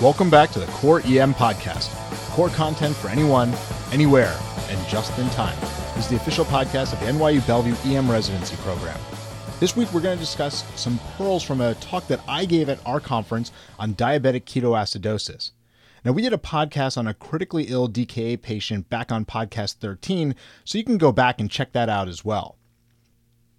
Welcome back to the Core EM Podcast. Core content for anyone, anywhere, and just in time. Is the official podcast of the NYU Bellevue EM Residency Program. This week, we're going to discuss some pearls from a talk that I gave at our conference on diabetic ketoacidosis. Now, we did a podcast on a critically ill DKA patient back on podcast 13, so you can go back and check that out as well.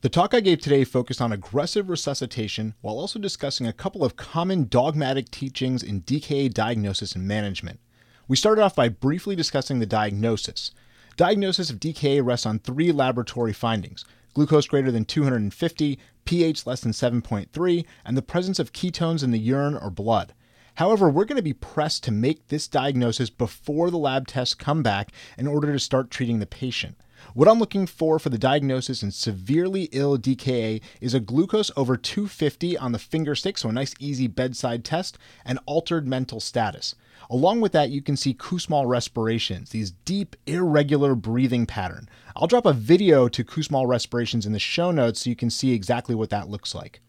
The talk I gave today focused on aggressive resuscitation while also discussing a couple of common dogmatic teachings in DKA diagnosis and management. We started off by briefly discussing the diagnosis. Diagnosis of DKA rests on three laboratory findings glucose greater than 250, pH less than 7.3, and the presence of ketones in the urine or blood. However, we're going to be pressed to make this diagnosis before the lab tests come back in order to start treating the patient. What I'm looking for for the diagnosis in severely ill DKA is a glucose over 250 on the finger stick, so a nice easy bedside test, and altered mental status. Along with that, you can see Kussmaul respirations, these deep, irregular breathing pattern. I'll drop a video to Kussmaul respirations in the show notes so you can see exactly what that looks like.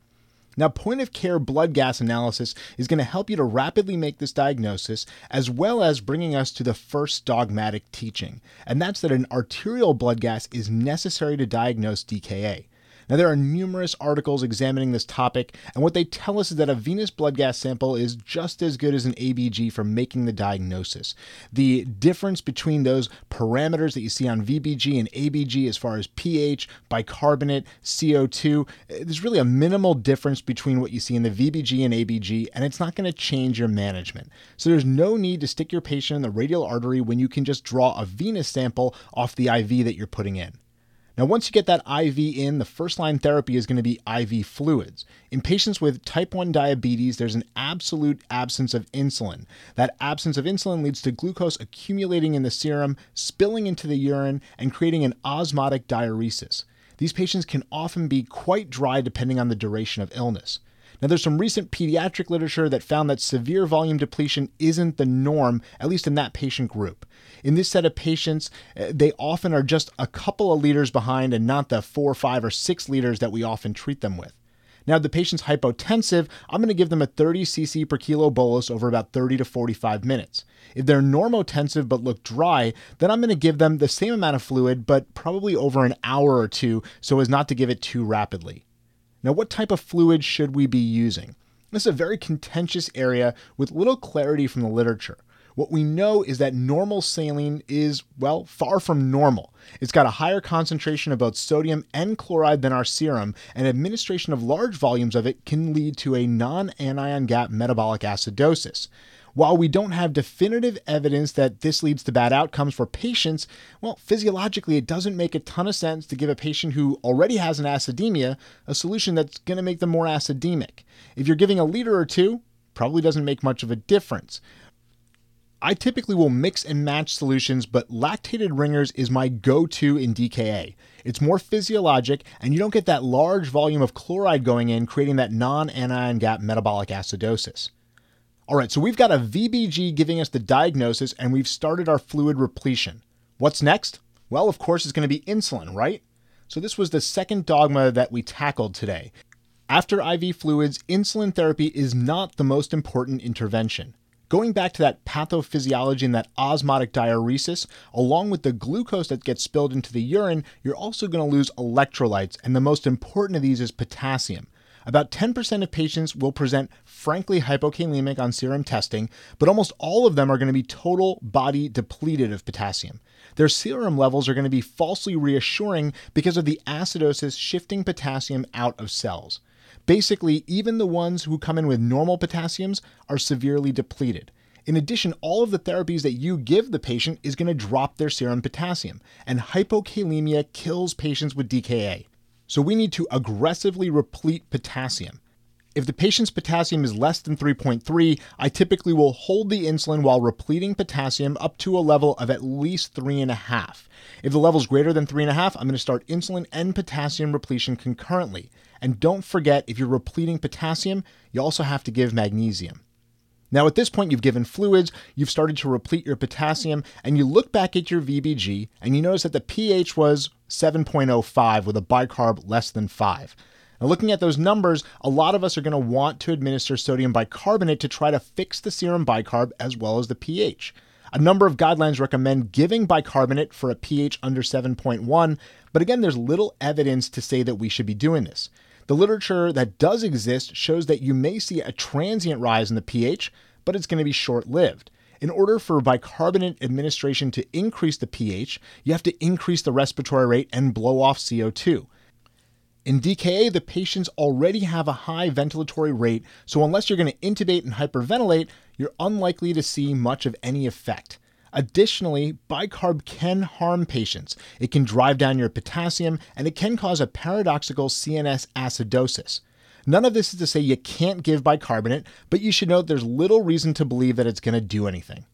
Now, point of care blood gas analysis is going to help you to rapidly make this diagnosis, as well as bringing us to the first dogmatic teaching, and that's that an arterial blood gas is necessary to diagnose DKA. Now, there are numerous articles examining this topic, and what they tell us is that a venous blood gas sample is just as good as an ABG for making the diagnosis. The difference between those parameters that you see on VBG and ABG, as far as pH, bicarbonate, CO2, eh, there's really a minimal difference between what you see in the VBG and ABG, and it's not going to change your management. So, there's no need to stick your patient in the radial artery when you can just draw a venous sample off the IV that you're putting in. Now, once you get that IV in, the first line therapy is going to be IV fluids. In patients with type 1 diabetes, there's an absolute absence of insulin. That absence of insulin leads to glucose accumulating in the serum, spilling into the urine, and creating an osmotic diuresis. These patients can often be quite dry depending on the duration of illness. Now, there's some recent pediatric literature that found that severe volume depletion isn't the norm, at least in that patient group. In this set of patients, eh, they often are just a couple of liters behind and not the four, five, or six liters that we often treat them with. Now, the patient's hypotensive, I'm going to give them a 30 cc per kilo bolus over about 30 to 45 minutes. If they're normotensive but look dry, then I'm going to give them the same amount of fluid, but probably over an hour or two so as not to give it too rapidly. Now, what type of fluid should we be using? This is a very contentious area with little clarity from the literature. What we know is that normal saline is, well, far from normal. It's got a higher concentration of both sodium and chloride than our serum, and administration of large volumes of it can lead to a non anion gap metabolic acidosis. While we don't have definitive evidence that this leads to bad outcomes for patients, well, physiologically, it doesn't make a ton of sense to give a patient who already has an acidemia a solution that's going to make them more acidemic. If you're giving a liter or two, probably doesn't make much of a difference. I typically will mix and match solutions, but lactated ringers is my go to in DKA. It's more physiologic, and you don't get that large volume of chloride going in, creating that non anion gap metabolic acidosis. All right, so we've got a VBG giving us the diagnosis, and we've started our fluid repletion. What's next? Well, of course, it's going to be insulin, right? So, this was the second dogma that we tackled today. After IV fluids, insulin therapy is not the most important intervention. Going back to that pathophysiology and that osmotic diuresis, along with the glucose that gets spilled into the urine, you're also going to lose electrolytes, and the most important of these is potassium. About 10% of patients will present frankly hypokalemic on serum testing, but almost all of them are going to be total body depleted of potassium. Their serum levels are going to be falsely reassuring because of the acidosis shifting potassium out of cells. Basically, even the ones who come in with normal potassiums are severely depleted. In addition, all of the therapies that you give the patient is going to drop their serum potassium, and hypokalemia kills patients with DKA. So we need to aggressively replete potassium. If the patient's potassium is less than 3.3, I typically will hold the insulin while repleting potassium up to a level of at least 3.5. If the level is greater than 3.5, I'm going to start insulin and potassium repletion concurrently. And don't forget, if you're repleting potassium, you also have to give magnesium. Now, at this point, you've given fluids, you've started to replete your potassium, and you look back at your VBG and you notice that the pH was 7.05 with a bicarb less than 5. Now, looking at those numbers, a lot of us are going to want to administer sodium bicarbonate to try to fix the serum bicarb as well as the pH. A number of guidelines recommend giving bicarbonate for a pH under 7.1, but again, there's little evidence to say that we should be doing this. The literature that does exist shows that you may see a transient rise in the pH, but it's going to be short lived. In order for bicarbonate administration to increase the pH, you have to increase the respiratory rate and blow off CO2. In DKA, the patients already have a high ventilatory rate, so unless you're going to intubate and hyperventilate, you're unlikely to see much of any effect. Additionally, bicarb can harm patients. It can drive down your potassium and it can cause a paradoxical CNS acidosis. None of this is to say you can't give bicarbonate, but you should note there's little reason to believe that it's going to do anything.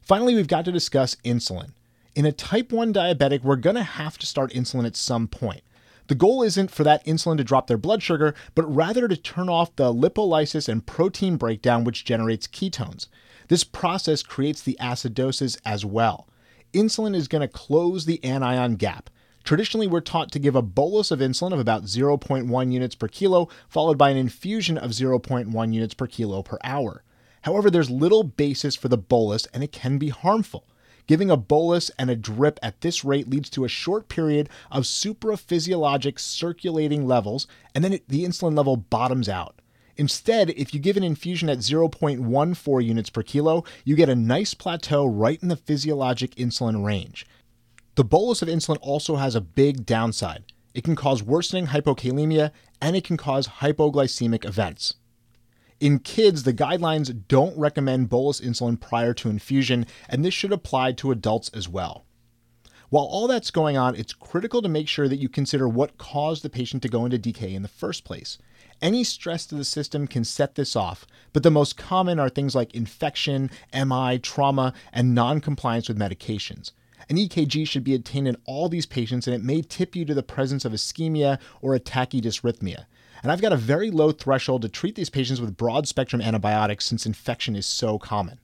Finally, we've got to discuss insulin. In a type 1 diabetic, we're going to have to start insulin at some point. The goal isn't for that insulin to drop their blood sugar, but rather to turn off the lipolysis and protein breakdown, which generates ketones. This process creates the acidosis as well. Insulin is going to close the anion gap. Traditionally, we're taught to give a bolus of insulin of about 0.1 units per kilo, followed by an infusion of 0.1 units per kilo per hour. However, there's little basis for the bolus and it can be harmful. Giving a bolus and a drip at this rate leads to a short period of supraphysiologic circulating levels, and then it, the insulin level bottoms out. Instead, if you give an infusion at 0.14 units per kilo, you get a nice plateau right in the physiologic insulin range. The bolus of insulin also has a big downside. It can cause worsening hypokalemia and it can cause hypoglycemic events. In kids, the guidelines don't recommend bolus insulin prior to infusion, and this should apply to adults as well. While all that's going on, it's critical to make sure that you consider what caused the patient to go into DK in the first place. Any stress to the system can set this off, but the most common are things like infection, MI, trauma, and non-compliance with medications. An EKG should be obtained in all these patients, and it may tip you to the presence of ischemia or a tachydysrhythmia. And I've got a very low threshold to treat these patients with broad spectrum antibiotics since infection is so common.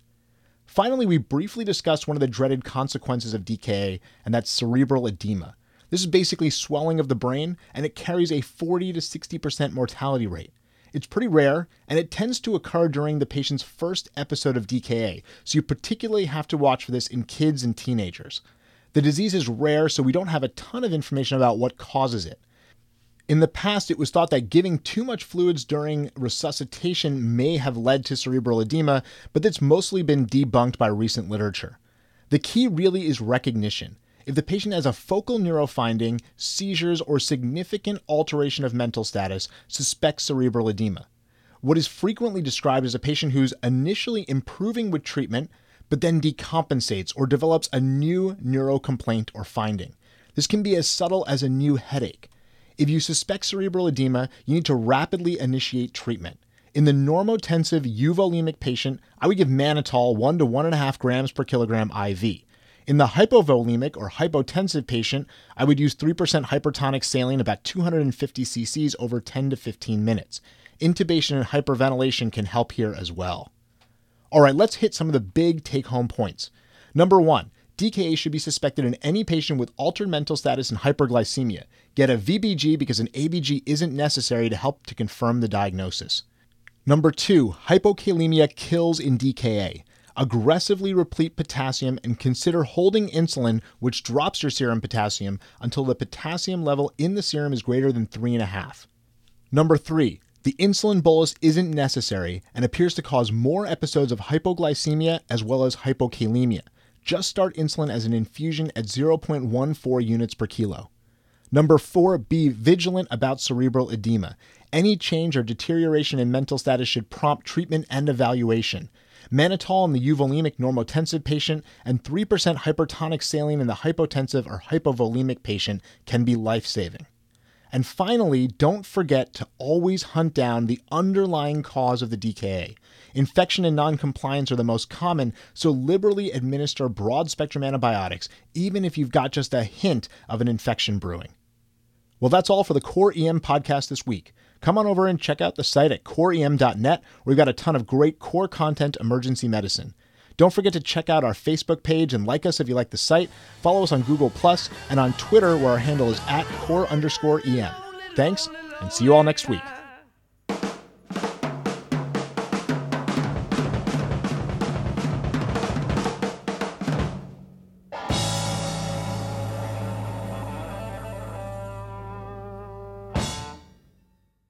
Finally, we briefly discussed one of the dreaded consequences of DKA, and that's cerebral edema. This is basically swelling of the brain, and it carries a 40 to 60% mortality rate. It's pretty rare, and it tends to occur during the patient's first episode of DKA, so you particularly have to watch for this in kids and teenagers. The disease is rare, so we don't have a ton of information about what causes it. In the past, it was thought that giving too much fluids during resuscitation may have led to cerebral edema, but that's mostly been debunked by recent literature. The key really is recognition. If the patient has a focal neurofinding, seizures, or significant alteration of mental status, suspect cerebral edema. What is frequently described as a patient who's initially improving with treatment, but then decompensates or develops a new neurocomplaint or finding. This can be as subtle as a new headache. If you suspect cerebral edema, you need to rapidly initiate treatment. In the normotensive euvolemic patient, I would give mannitol 1 to 1.5 grams per kilogram IV. In the hypovolemic or hypotensive patient, I would use 3% hypertonic saline about 250 cc's over 10 to 15 minutes. Intubation and hyperventilation can help here as well. All right, let's hit some of the big take home points. Number one, DKA should be suspected in any patient with altered mental status and hyperglycemia. Get a VBG because an ABG isn't necessary to help to confirm the diagnosis. Number two, hypokalemia kills in DKA. Aggressively replete potassium and consider holding insulin, which drops your serum potassium, until the potassium level in the serum is greater than 3.5. Number three, the insulin bolus isn't necessary and appears to cause more episodes of hypoglycemia as well as hypokalemia just start insulin as an infusion at 0.14 units per kilo. Number four, be vigilant about cerebral edema. Any change or deterioration in mental status should prompt treatment and evaluation. Mannitol in the euvolemic normotensive patient and 3% hypertonic saline in the hypotensive or hypovolemic patient can be life saving. And finally, don't forget to always hunt down the underlying cause of the DKA. Infection and noncompliance are the most common, so liberally administer broad spectrum antibiotics, even if you've got just a hint of an infection brewing. Well, that's all for the Core EM podcast this week. Come on over and check out the site at coreem.net, where we've got a ton of great core content emergency medicine. Don't forget to check out our Facebook page and like us if you like the site. Follow us on Google Plus and on Twitter, where our handle is at core underscore EM. Thanks, and see you all next week.